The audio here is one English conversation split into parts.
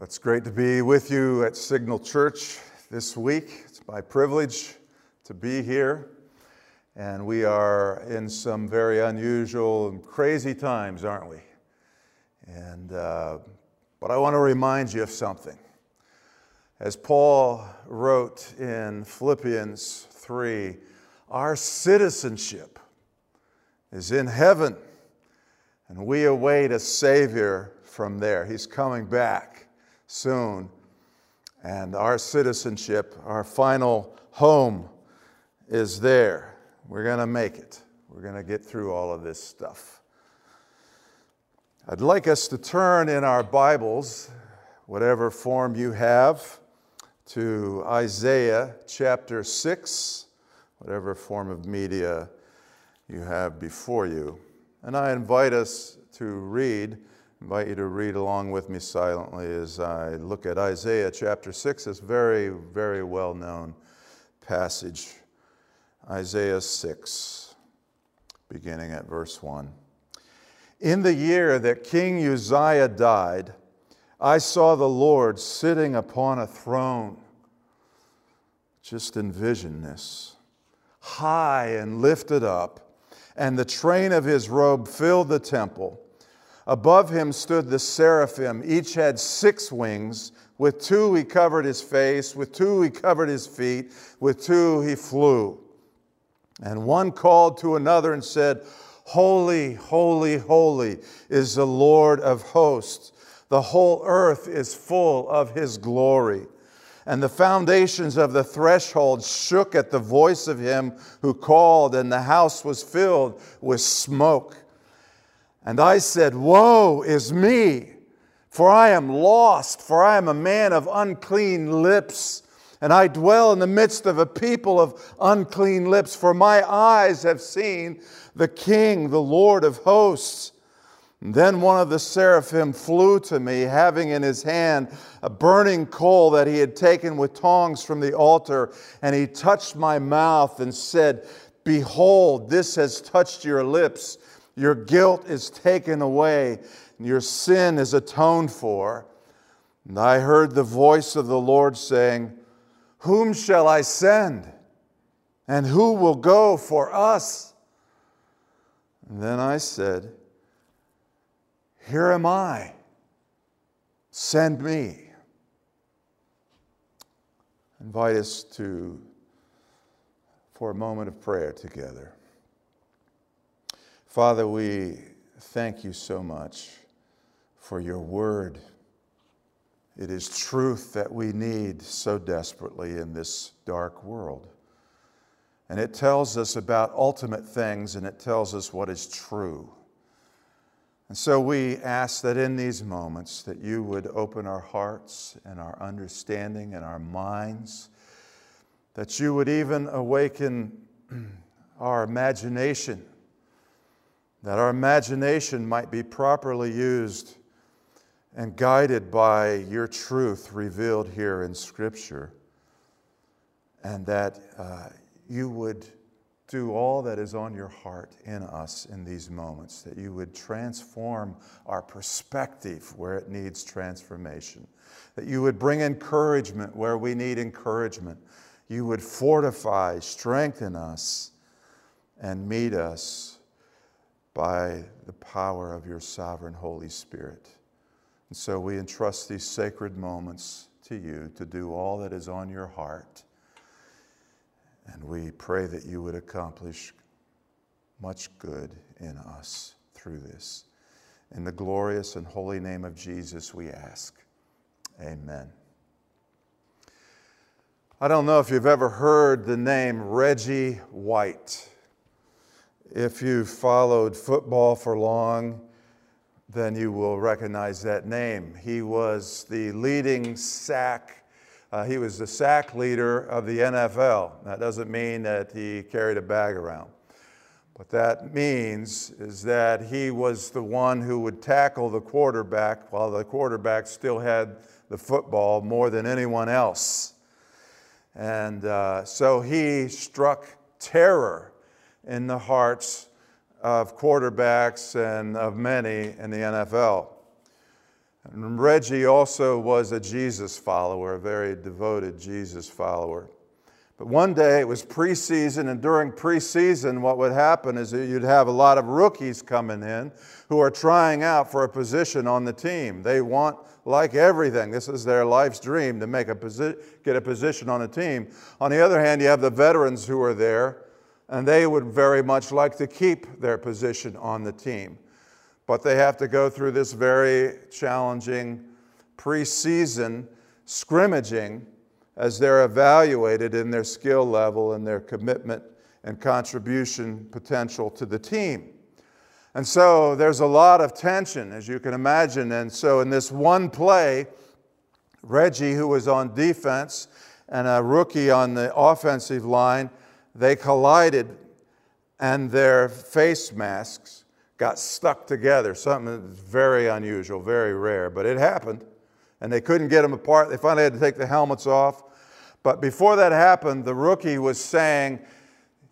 It's great to be with you at Signal Church this week. It's my privilege to be here. And we are in some very unusual and crazy times, aren't we? And, uh, but I want to remind you of something. As Paul wrote in Philippians 3, our citizenship is in heaven, and we await a Savior from there. He's coming back soon. And our citizenship, our final home, is there. We're going to make it. We're going to get through all of this stuff. I'd like us to turn in our Bibles, whatever form you have, to Isaiah chapter 6, whatever form of media you have before you. And I invite us to read invite you to read along with me silently as I look at Isaiah chapter 6, this very, very well known passage. Isaiah 6, beginning at verse 1. In the year that King Uzziah died, I saw the Lord sitting upon a throne. Just envision this high and lifted up, and the train of his robe filled the temple. Above him stood the seraphim. Each had six wings. With two he covered his face, with two he covered his feet, with two he flew. And one called to another and said, Holy, holy, holy is the Lord of hosts. The whole earth is full of his glory. And the foundations of the threshold shook at the voice of him who called, and the house was filled with smoke. And I said, Woe is me, for I am lost, for I am a man of unclean lips, and I dwell in the midst of a people of unclean lips, for my eyes have seen the King, the Lord of hosts. And then one of the seraphim flew to me, having in his hand a burning coal that he had taken with tongs from the altar, and he touched my mouth and said, Behold, this has touched your lips. Your guilt is taken away, your sin is atoned for. And I heard the voice of the Lord saying, Whom shall I send? And who will go for us? And then I said, Here am I. Send me. invite us to for a moment of prayer together. Father, we thank you so much for your word. It is truth that we need so desperately in this dark world. And it tells us about ultimate things and it tells us what is true. And so we ask that in these moments that you would open our hearts and our understanding and our minds, that you would even awaken our imagination that our imagination might be properly used and guided by your truth revealed here in Scripture, and that uh, you would do all that is on your heart in us in these moments, that you would transform our perspective where it needs transformation, that you would bring encouragement where we need encouragement, you would fortify, strengthen us, and meet us by the power of your sovereign Holy Spirit. And so we entrust these sacred moments to you to do all that is on your heart. And we pray that you would accomplish much good in us through this. In the glorious and holy name of Jesus, we ask. Amen. I don't know if you've ever heard the name Reggie White. If you've followed football for long, then you will recognize that name. He was the leading sack, uh, he was the sack leader of the NFL. That doesn't mean that he carried a bag around. What that means is that he was the one who would tackle the quarterback while the quarterback still had the football more than anyone else. And uh, so he struck terror in the hearts of quarterbacks and of many in the NFL. And Reggie also was a Jesus follower, a very devoted Jesus follower. But one day it was preseason, and during preseason, what would happen is that you'd have a lot of rookies coming in who are trying out for a position on the team. They want, like everything, this is their life's dream to make a posi- get a position on a team. On the other hand, you have the veterans who are there, and they would very much like to keep their position on the team. But they have to go through this very challenging preseason scrimmaging as they're evaluated in their skill level and their commitment and contribution potential to the team. And so there's a lot of tension, as you can imagine. And so in this one play, Reggie, who was on defense, and a rookie on the offensive line, they collided and their face masks got stuck together. Something that's very unusual, very rare, but it happened. And they couldn't get them apart. They finally had to take the helmets off. But before that happened, the rookie was saying,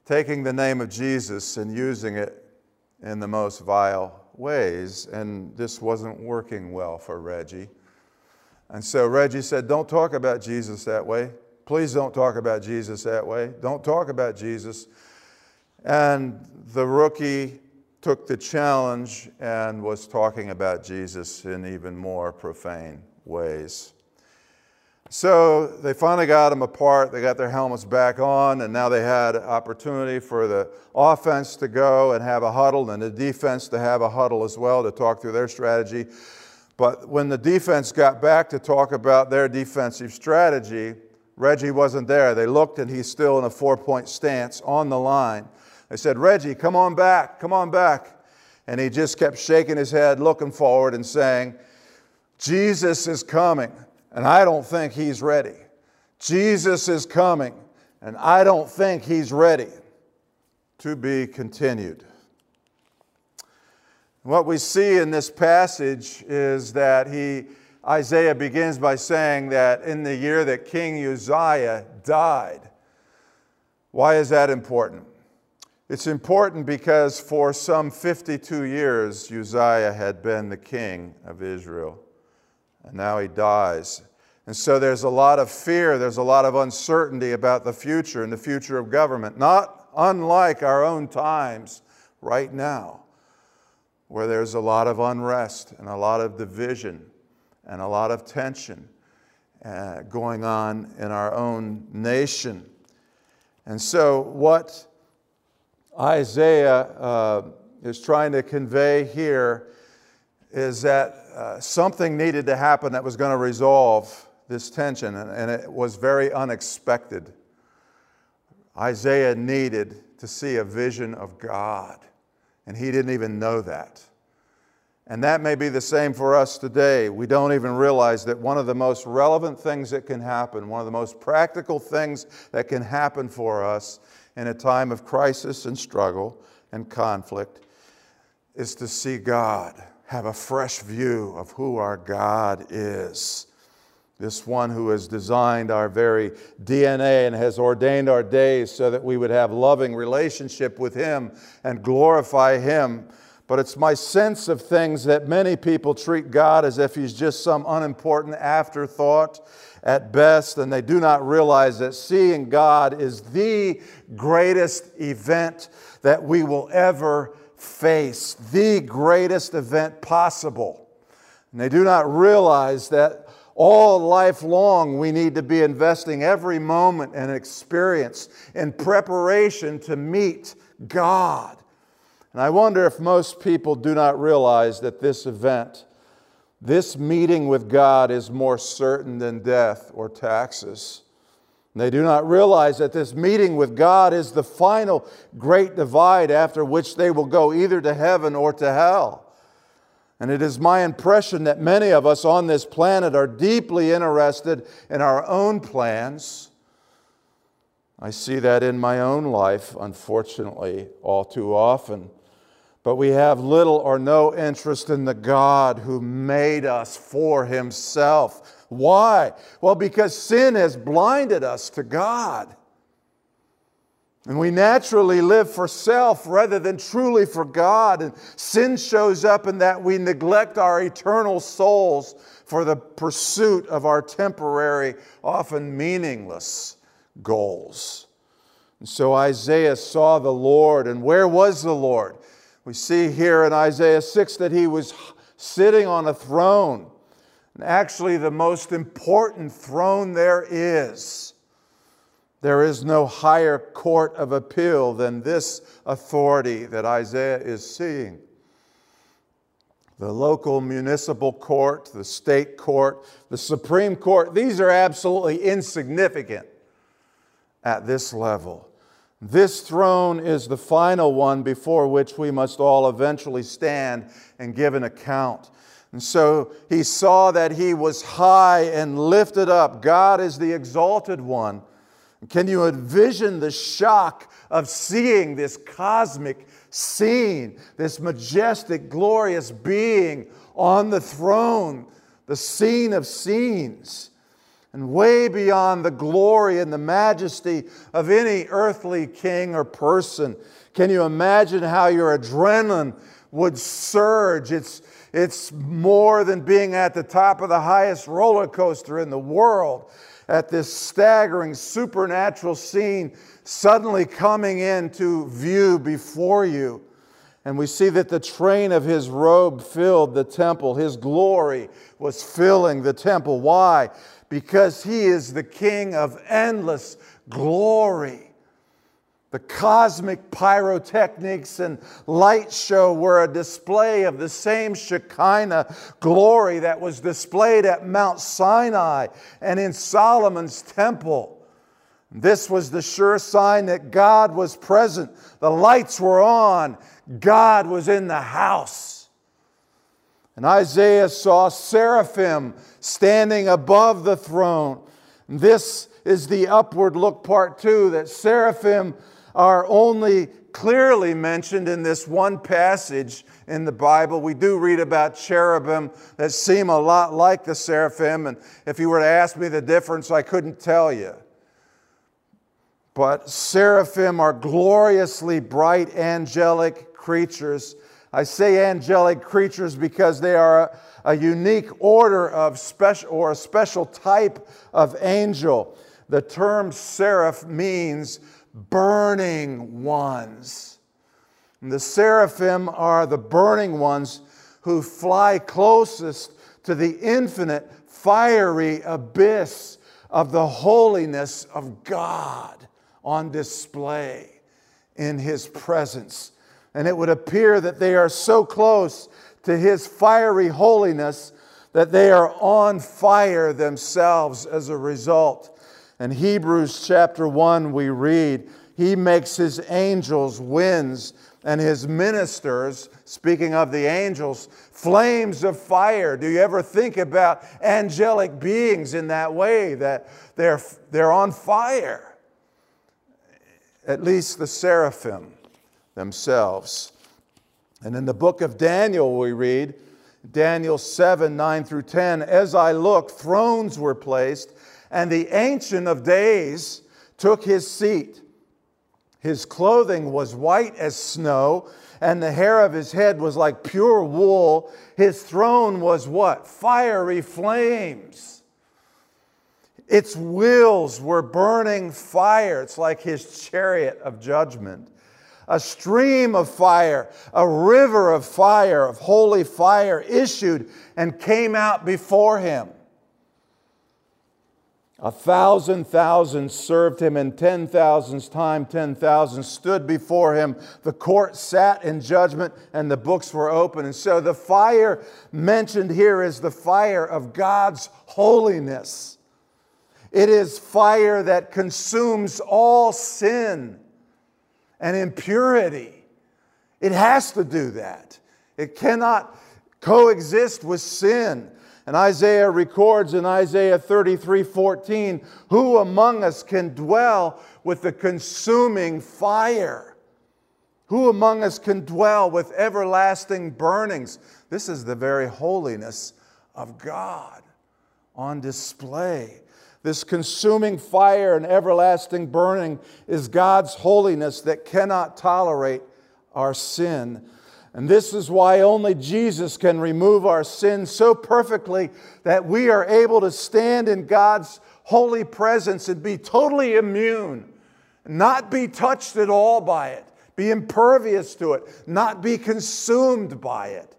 taking the name of Jesus and using it in the most vile ways. And this wasn't working well for Reggie. And so Reggie said, Don't talk about Jesus that way. Please don't talk about Jesus that way. Don't talk about Jesus. And the rookie took the challenge and was talking about Jesus in even more profane ways. So they finally got them apart. They got their helmets back on, and now they had opportunity for the offense to go and have a huddle, and the defense to have a huddle as well to talk through their strategy. But when the defense got back to talk about their defensive strategy, Reggie wasn't there. They looked, and he's still in a four point stance on the line. They said, Reggie, come on back, come on back. And he just kept shaking his head, looking forward, and saying, Jesus is coming and I don't think he's ready. Jesus is coming, and I don't think he's ready. To be continued. What we see in this passage is that he, Isaiah begins by saying that in the year that King Uzziah died. Why is that important? It's important because for some 52 years, Uzziah had been the king of Israel and now he dies. And so there's a lot of fear, there's a lot of uncertainty about the future and the future of government, not unlike our own times right now, where there's a lot of unrest and a lot of division and a lot of tension uh, going on in our own nation. And so, what Isaiah uh, is trying to convey here is that uh, something needed to happen that was going to resolve this tension, and, and it was very unexpected. Isaiah needed to see a vision of God, and he didn't even know that. And that may be the same for us today. We don't even realize that one of the most relevant things that can happen, one of the most practical things that can happen for us in a time of crisis and struggle and conflict, is to see God have a fresh view of who our God is. This one who has designed our very DNA and has ordained our days so that we would have loving relationship with him and glorify him. But it's my sense of things that many people treat God as if he's just some unimportant afterthought at best, and they do not realize that seeing God is the greatest event that we will ever face the greatest event possible. And they do not realize that all life long we need to be investing every moment and experience in preparation to meet God. And I wonder if most people do not realize that this event, this meeting with God, is more certain than death or taxes. They do not realize that this meeting with God is the final great divide after which they will go either to heaven or to hell. And it is my impression that many of us on this planet are deeply interested in our own plans. I see that in my own life, unfortunately, all too often. But we have little or no interest in the God who made us for himself why? Well, because sin has blinded us to God. And we naturally live for self rather than truly for God. And sin shows up in that we neglect our eternal souls for the pursuit of our temporary, often meaningless goals. And so Isaiah saw the Lord, and where was the Lord? We see here in Isaiah 6 that he was sitting on a throne, and actually the most important throne there is. There is no higher court of appeal than this authority that Isaiah is seeing. The local municipal court, the state court, the Supreme Court, these are absolutely insignificant at this level. This throne is the final one before which we must all eventually stand and give an account. And so he saw that he was high and lifted up. God is the exalted one. Can you envision the shock of seeing this cosmic scene, this majestic, glorious being on the throne, the scene of scenes? And way beyond the glory and the majesty of any earthly king or person. Can you imagine how your adrenaline would surge? It's, it's more than being at the top of the highest roller coaster in the world at this staggering supernatural scene suddenly coming into view before you. And we see that the train of his robe filled the temple. His glory was filling the temple. Why? Because he is the king of endless glory. The cosmic pyrotechnics and light show were a display of the same Shekinah glory that was displayed at Mount Sinai and in Solomon's temple. This was the sure sign that God was present. The lights were on, God was in the house. And Isaiah saw seraphim standing above the throne. This is the upward look part two that seraphim are only clearly mentioned in this one passage in the Bible. We do read about cherubim that seem a lot like the seraphim, and if you were to ask me the difference, I couldn't tell you. But seraphim are gloriously bright angelic creatures. I say angelic creatures because they are a, a unique order of special or a special type of angel. The term seraph means burning ones. And the seraphim are the burning ones who fly closest to the infinite, fiery abyss of the holiness of God on display in His presence. And it would appear that they are so close to His fiery holiness that they are on fire themselves as a result. In Hebrews chapter 1, we read, He makes His angels winds and His ministers, speaking of the angels, flames of fire. Do you ever think about angelic beings in that way, that they're, they're on fire? At least the seraphim themselves. And in the book of Daniel, we read, Daniel 7 9 through 10, as I looked, thrones were placed and the Ancient of Days took his seat. His clothing was white as snow, and the hair of his head was like pure wool. His throne was what? Fiery flames. Its wheels were burning fire. It's like his chariot of judgment. A stream of fire, a river of fire, of holy fire, issued and came out before him. A thousand thousands served him, and ten thousands time ten thousand stood before him. The court sat in judgment, and the books were open. And so the fire mentioned here is the fire of God's holiness. It is fire that consumes all sin and impurity. It has to do that. It cannot coexist with sin. And Isaiah records in Isaiah 33 14, who among us can dwell with the consuming fire? Who among us can dwell with everlasting burnings? This is the very holiness of God on display. This consuming fire and everlasting burning is God's holiness that cannot tolerate our sin And this is why only Jesus can remove our sins so perfectly that we are able to stand in God's holy presence and be totally immune, not be touched at all by it, be impervious to it, not be consumed by it.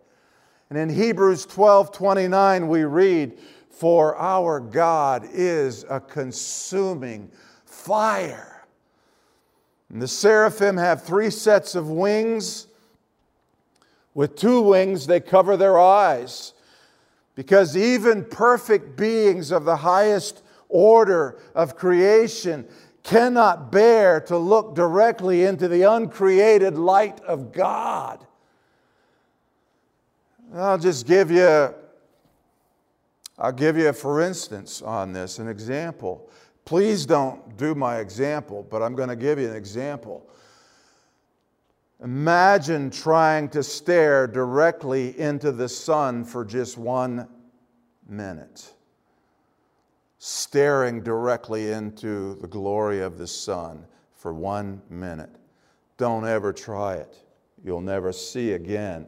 And in Hebrews 12 29, we read, For our God is a consuming fire. And the seraphim have three sets of wings with two wings, they cover their eyes. Because even perfect beings of the highest order of creation cannot bear to look directly into the uncreated light of God. I'll just give you I'll give you a for instance on this, an example. Please don't do my example, but I'm going to give you an example. Imagine trying to stare directly into the sun for just one minute. Staring directly into the glory of the sun for one minute. Don't ever try it. You'll never see again.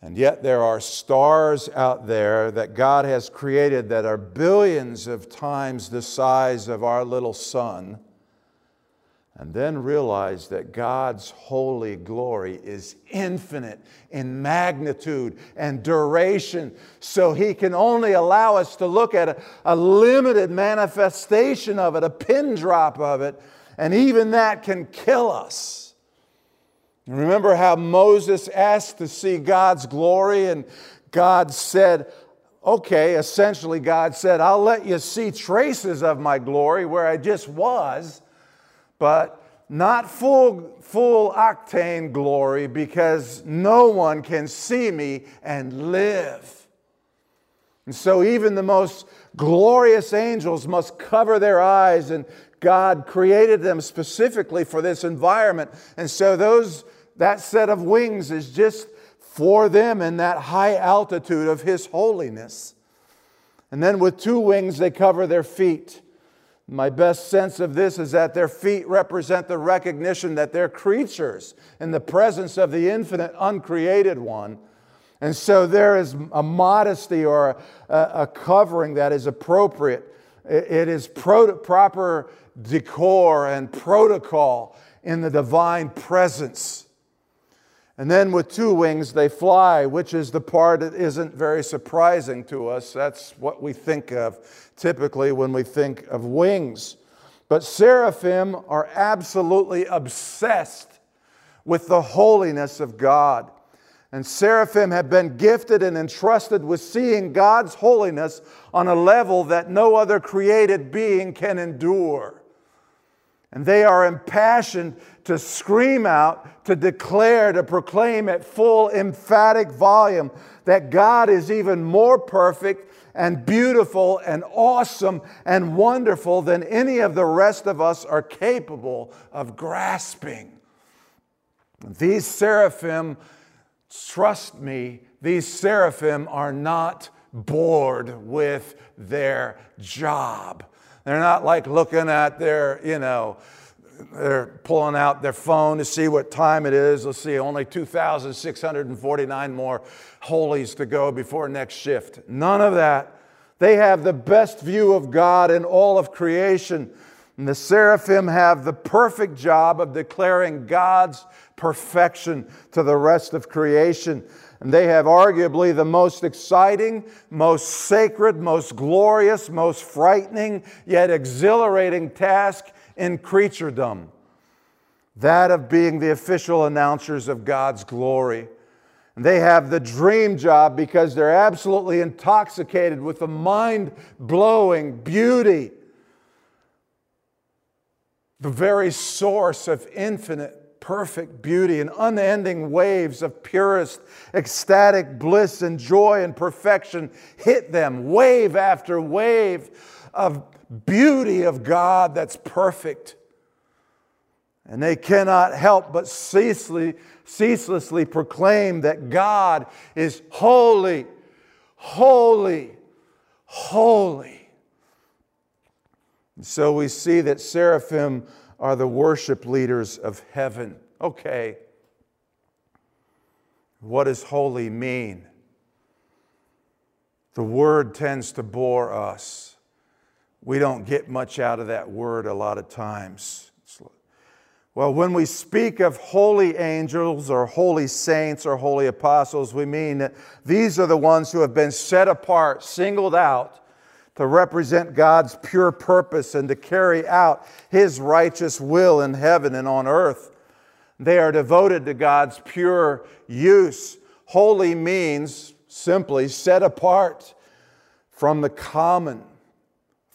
And yet, there are stars out there that God has created that are billions of times the size of our little sun and then realize that God's holy glory is infinite in magnitude and duration, so He can only allow us to look at a, a, limited manifestation of it, a pin drop of it, and even that can kill us. Remember how Moses asked to see God's glory, and God said, Okay, essentially, God said, I'll let you see traces of my glory where I just was but not full, full octane glory because no one can see me and live. And so, even the most glorious angels must cover their eyes, and God created them specifically for this environment. And so, those, that set of wings is just for them in that high altitude of His holiness. And then, with two wings, they cover their feet. My best sense of this is that their feet represent the recognition that they're creatures in the presence of the infinite, uncreated one. And so there is a modesty or a, a covering that is appropriate. It is pro- proper decor and protocol in the divine presence. And then with two wings, they fly, which is the part that isn't very surprising to us. That's what we think of typically when we think of wings. But seraphim are absolutely obsessed with the holiness of God. And seraphim have been gifted and entrusted with seeing God's holiness on a level that no other created being can endure. And they are impassioned to scream out, to declare, to proclaim at full emphatic volume that God is even more perfect and beautiful and awesome and wonderful than any of the rest of us are capable of grasping. These seraphim, trust me, these seraphim are not bored with their job. They're not like looking at their, you know, they're pulling out their phone to see what time it is. Let's see, only 2,649 more holies to go before next shift. None of that. They have the best view of God in all of creation. And the seraphim have the perfect job of declaring God's perfection to the rest of creation. And they have arguably the most exciting, most sacred, most glorious, most frightening, yet exhilarating task in creaturedom that of being the official announcers of God's glory. And they have the dream job because they're absolutely intoxicated with the mind blowing beauty, the very source of infinite perfect beauty and unending waves of purest, ecstatic bliss and joy and perfection hit them, wave after wave of beauty of God that's perfect. And they cannot help but ceaselessly, ceaselessly proclaim that God is holy, holy, holy. And so we see that seraphim are the worship leaders of heaven. Okay. What does holy mean? The word tends to bore us. We don't get much out of that word a lot of times. Well, when we speak of holy angels or holy saints or holy apostles, we mean that these are the ones who have been set apart, singled out to represent God's pure purpose and to carry out His righteous will in heaven and on earth. They are devoted to God's pure use. Holy means simply set apart from the common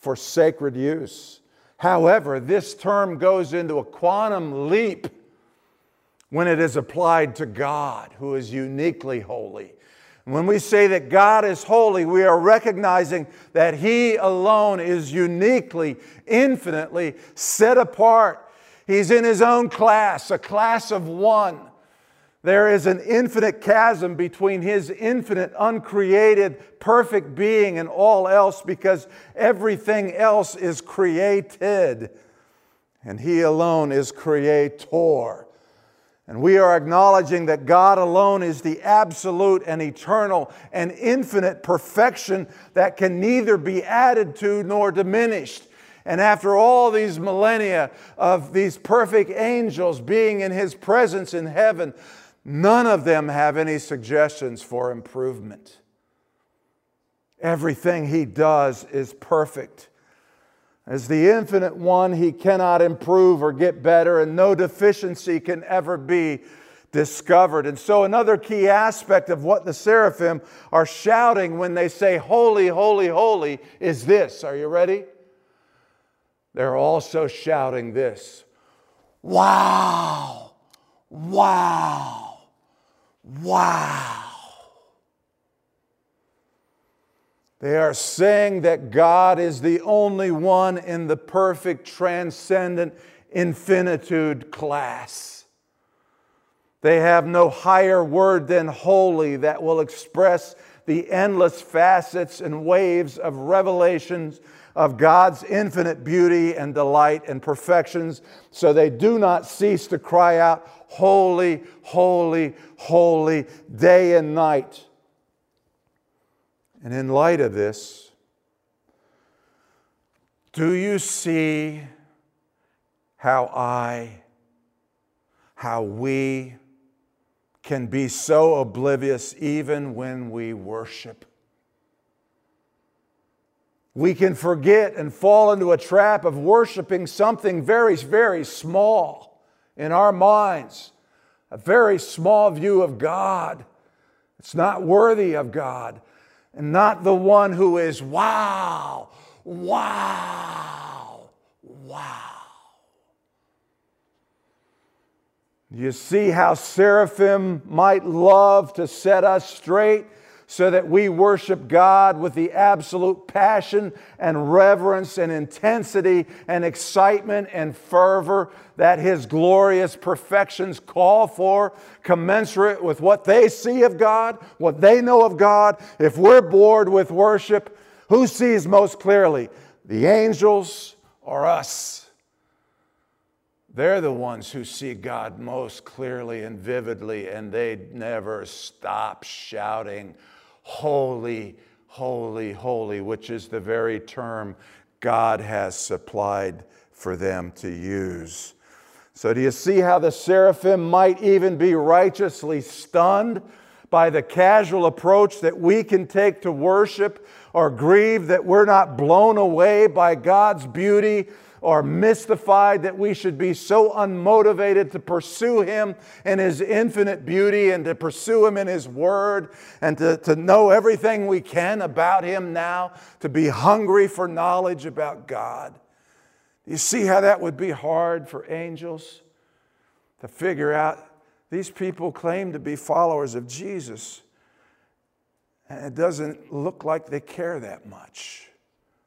for sacred use. However, this term goes into a quantum leap when it is applied to God, who is uniquely holy. When we say that God is holy, we are recognizing that He alone is uniquely, infinitely set apart. He's in His own class, a class of one. There is an infinite chasm between his infinite, uncreated, perfect being and all else because everything else is created and he alone is creator. And we are acknowledging that God alone is the absolute and eternal and infinite perfection that can neither be added to nor diminished. And after all these millennia of these perfect angels being in his presence in heaven, None of them have any suggestions for improvement. Everything he does is perfect. As the infinite one, he cannot improve or get better, and no deficiency can ever be discovered. And so, another key aspect of what the seraphim are shouting when they say, Holy, holy, holy, is this. Are you ready? They're also shouting this Wow! Wow! Wow. They are saying that God is the only one in the perfect, transcendent infinitude class. They have no higher word than holy that will express the endless facets and waves of revelations of God's infinite beauty and delight and perfections, so they do not cease to cry out, Holy, holy, holy, day and night. And in light of this, do you see how I, how we can be so oblivious even when we worship? We can forget and fall into a trap of worshiping something very, very small in our minds a very small view of God. It's not worthy of God and not the one who is wow, wow, wow. You see how seraphim might love to set us straight so that we worship God with the absolute passion and reverence and intensity and excitement and fervor that His glorious perfections call for, commensurate with what they see of God, what they know of God. If we're bored with worship, who sees most clearly? The angels or us? They're the ones who see God most clearly and vividly, and they never stop shouting, holy, holy, holy, which is the very term God has supplied for them to use. So, do you see how the seraphim might even be righteously stunned by the casual approach that we can take to worship or grieve that we're not blown away by God's beauty or mystified that we should be so unmotivated to pursue Him in His infinite beauty and to pursue Him in His Word and to, to know everything we can about Him now, to be hungry for knowledge about God. You see how that would be hard for angels to figure out these people claim to be followers of Jesus, and it doesn't look like they care that much.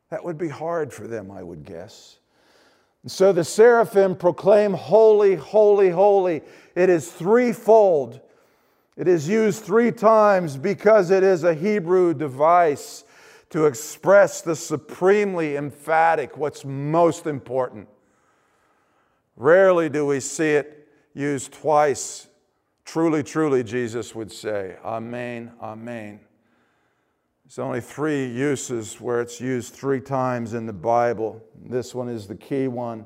That would be hard for them, I would guess. And so the seraphim proclaim, Holy, holy, holy. It is threefold. It is used three times because it is a Hebrew device to express the supremely emphatic, what's most important. Rarely do we see it used twice Truly, truly, Jesus would say, Amen, Amen. There's only three uses where it's used three times in the Bible. This one is the key one.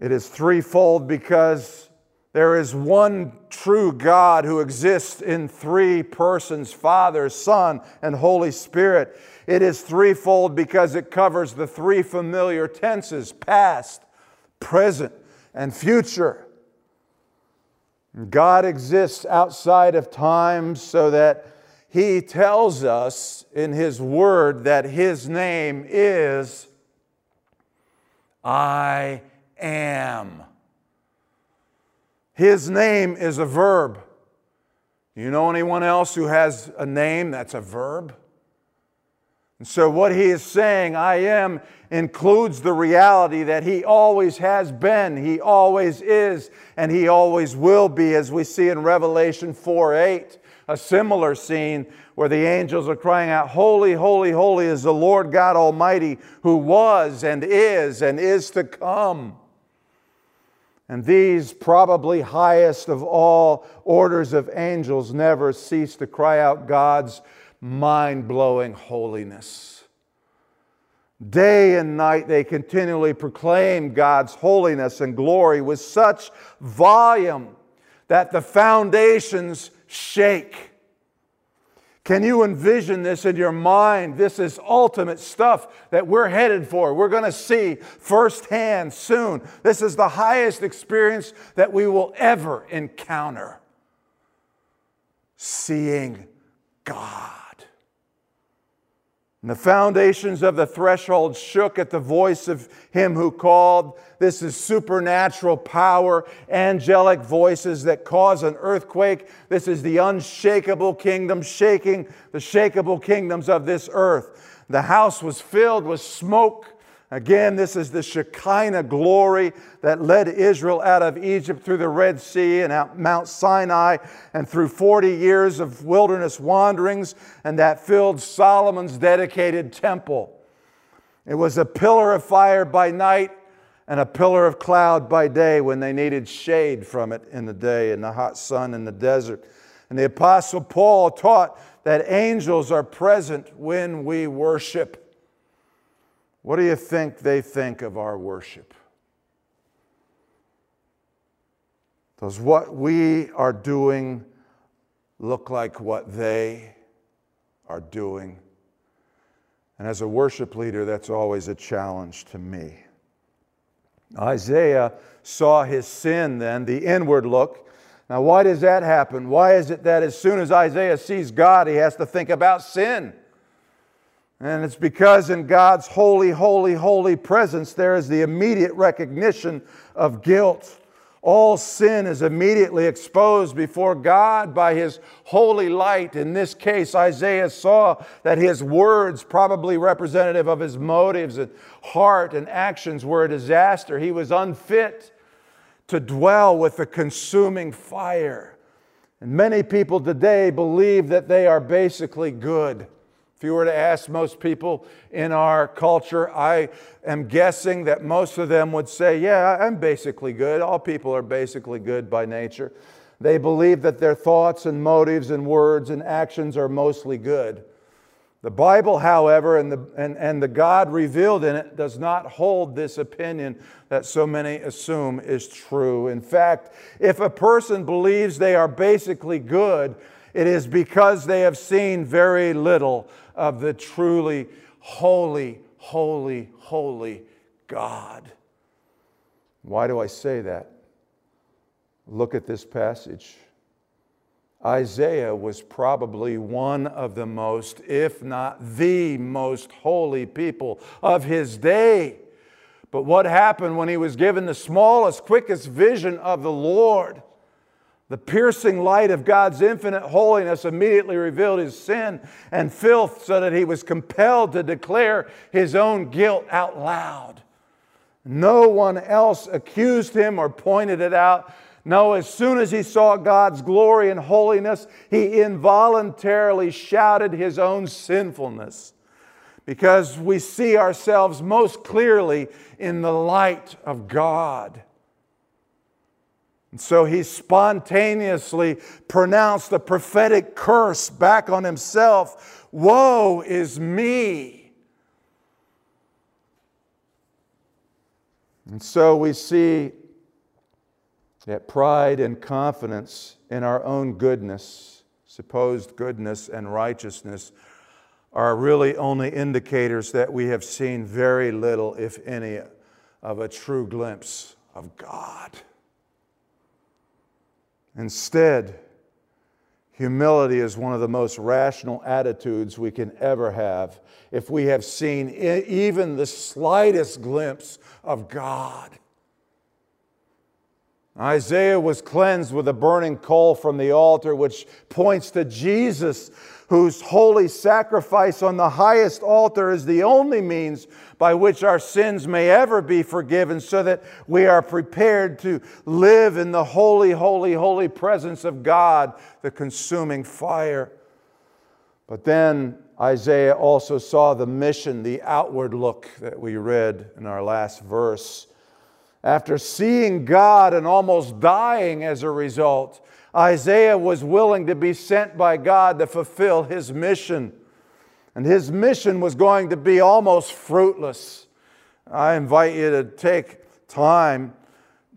It is threefold because there is one true God who exists in three persons Father, Son, and Holy Spirit. It is threefold because it covers the three familiar tenses past, present, and future. God exists outside of time so that He tells us in His Word that His name is I am. His name is a verb. You know anyone else who has a name that's a verb? And so, what he is saying, I am, includes the reality that he always has been, he always is, and he always will be, as we see in Revelation 4 8, a similar scene where the angels are crying out, Holy, holy, holy is the Lord God Almighty, who was and is and is to come. And these, probably highest of all orders of angels, never cease to cry out God's mind blowing holiness. Day and night, they continually proclaim God's holiness and glory with such volume that the foundations shake. Can you envision this in your mind? This is ultimate stuff that we're headed for. We're going to see firsthand soon. This is the highest experience that we will ever encounter. Seeing God. And the foundations of the threshold shook at the voice of him who called. This is supernatural power, angelic voices that cause an earthquake. This is the unshakable kingdom shaking the shakable kingdoms of this earth. The house was filled with smoke Again, this is the Shekinah glory that led Israel out of Egypt through the Red Sea and out Mount Sinai and through 40 years of wilderness wanderings, and that filled Solomon's dedicated temple. It was a pillar of fire by night and a pillar of cloud by day when they needed shade from it in the day in the hot sun in the desert. And the Apostle Paul taught that angels are present when we worship. What do you think they think of our worship? Does what we are doing look like what they are doing? And as a worship leader, that's always a challenge to me. Isaiah saw his sin then, the inward look. Now, why does that happen? Why is it that as soon as Isaiah sees God, he has to think about sin? And it's because in God's holy, holy, holy presence, there is the immediate recognition of guilt. All sin is immediately exposed before God by His holy light. In this case, Isaiah saw that his words, probably representative of his motives and heart and actions, were a disaster. He was unfit to dwell with the consuming fire. And many people today believe that they are basically good. If you were to ask most people in our culture, I am guessing that most of them would say, Yeah, I'm basically good. All people are basically good by nature. They believe that their thoughts and motives and words and actions are mostly good. The Bible, however, and the, and, and the God revealed in it does not hold this opinion that so many assume is true. In fact, if a person believes they are basically good, it is because they have seen very little of the truly holy, holy, holy God. Why do I say that? Look at this passage. Isaiah was probably one of the most, if not the most holy people of his day. But what happened when he was given the smallest, quickest vision of the Lord? The piercing light of God's infinite holiness immediately revealed his sin and filth so that he was compelled to declare his own guilt out loud. No one else accused him or pointed it out. No, as soon as he saw God's glory and holiness, he involuntarily shouted his own sinfulness because we see ourselves most clearly in the light of God. And so he spontaneously pronounced the prophetic curse back on himself Woe is me! And so we see that pride and confidence in our own goodness, supposed goodness and righteousness, are really only indicators that we have seen very little, if any, of a true glimpse of God. Instead, humility is one of the most rational attitudes we can ever have if we have seen even the slightest glimpse of God. Isaiah was cleansed with a burning coal from the altar, which points to Jesus, whose holy sacrifice on the highest altar is the only means by which our sins may ever be forgiven, so that we are prepared to live in the holy, holy, holy presence of God, the consuming fire. But then Isaiah also saw the mission, the outward look that we read in our last verse. After seeing God and almost dying as a result, Isaiah was willing to be sent by God to fulfill his mission. And his mission was going to be almost fruitless. I invite you to take time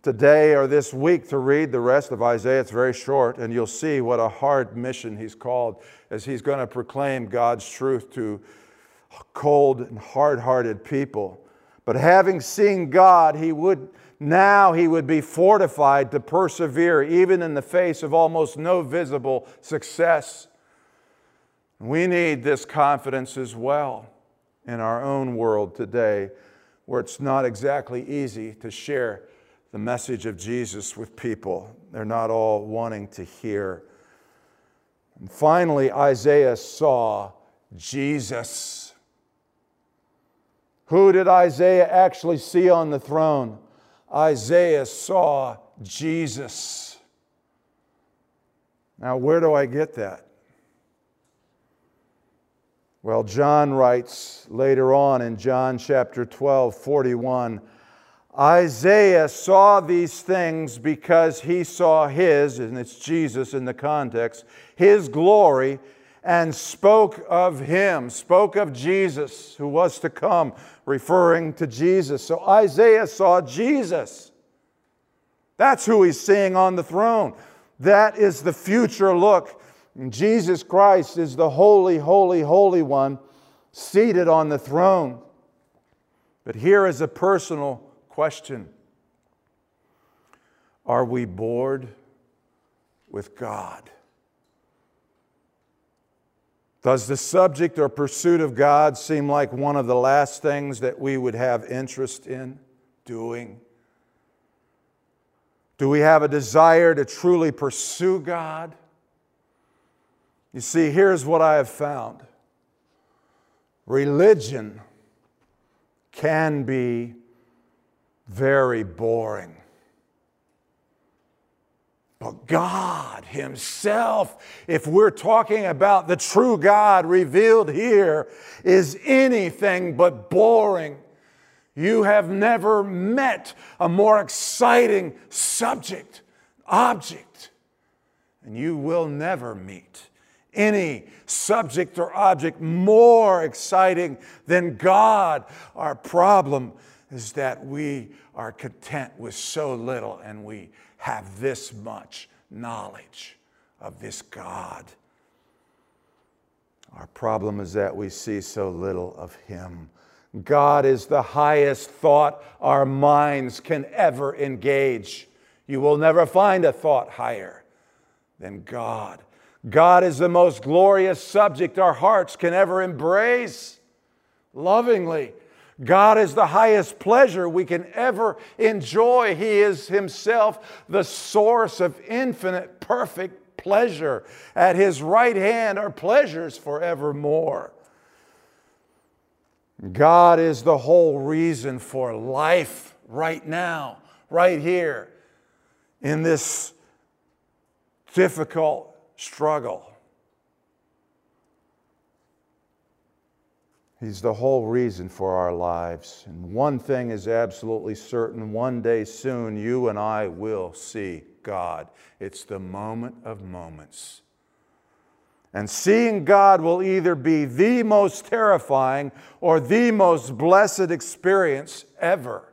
today or this week to read the rest of Isaiah. It's very short, and you'll see what a hard mission he's called as he's going to proclaim God's truth to cold and hard hearted people. But having seen God, he would now he would be fortified to persevere even in the face of almost no visible success. We need this confidence as well in our own world today, where it's not exactly easy to share the message of Jesus with people. They're not all wanting to hear. And finally, Isaiah saw Jesus. Who did Isaiah actually see on the throne? Isaiah saw Jesus. Now, where do I get that? Well, John writes later on in John chapter 12, 41 Isaiah saw these things because he saw his, and it's Jesus in the context, his glory and spoke of him, spoke of Jesus who was to come, referring to Jesus. So Isaiah saw Jesus. That's who he's seeing on the throne. That is the future look. Jesus Christ is the holy, holy, holy one seated on the throne. But here is a personal question Are we bored with God? Does the subject or pursuit of God seem like one of the last things that we would have interest in doing? Do we have a desire to truly pursue God? You see, here's what I have found religion can be very boring. But God Himself, if we're talking about the true God revealed here, is anything but boring. You have never met a more exciting subject, object, and you will never meet any subject or object more exciting than God. Our problem is that we are content with so little and we have this much knowledge of this God. Our problem is that we see so little of Him. God is the highest thought our minds can ever engage. You will never find a thought higher than God. God is the most glorious subject our hearts can ever embrace lovingly. God is the highest pleasure we can ever enjoy. He is Himself the source of infinite, perfect pleasure. At His right hand are pleasures forevermore. God is the whole reason for life right now, right here, in this difficult struggle. He's the whole reason for our lives. And one thing is absolutely certain one day soon, you and I will see God. It's the moment of moments. And seeing God will either be the most terrifying or the most blessed experience ever.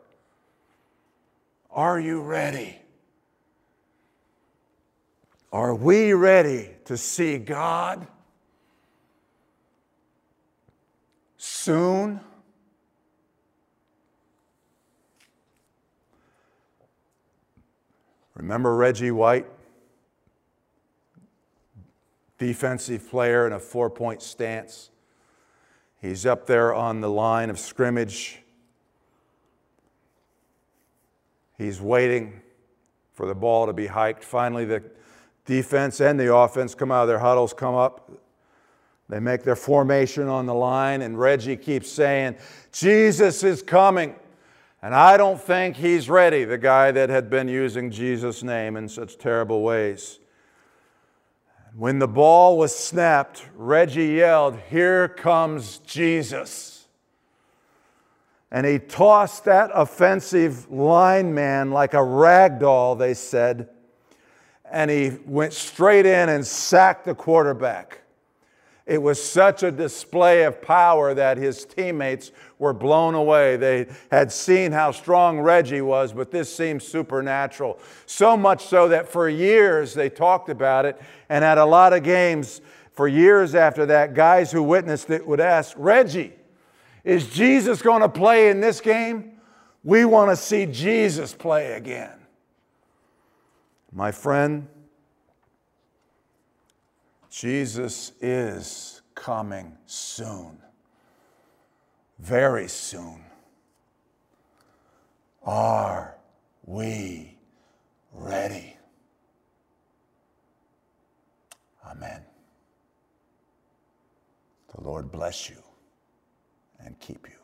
Are you ready? Are we ready to see God soon? Remember Reggie White? defensive player in a four point stance. He's up there on the line of scrimmage. He's waiting for the ball to be hiked. Finally, the defense and the offense come out of their huddles, come up. They make their formation on the line, and Reggie keeps saying, Jesus is coming. And I don't think he's ready, the guy that had been using Jesus' name in such terrible ways. When the ball was snapped, Reggie yelled, Here comes Jesus. And he tossed that offensive lineman like a rag doll, they said, and he went straight in and sacked the quarterback. It was such a display of power that his teammates were blown away. They had seen how strong Reggie was, but this seemed supernatural. So much so that for years they talked about it, and at a lot of games, for years after that, guys who witnessed it would ask, Reggie, is Jesus going to play in this game? We want to see Jesus play again. My friend, Jesus is coming soon, very soon. Are we ready? Amen. The Lord bless you and keep you.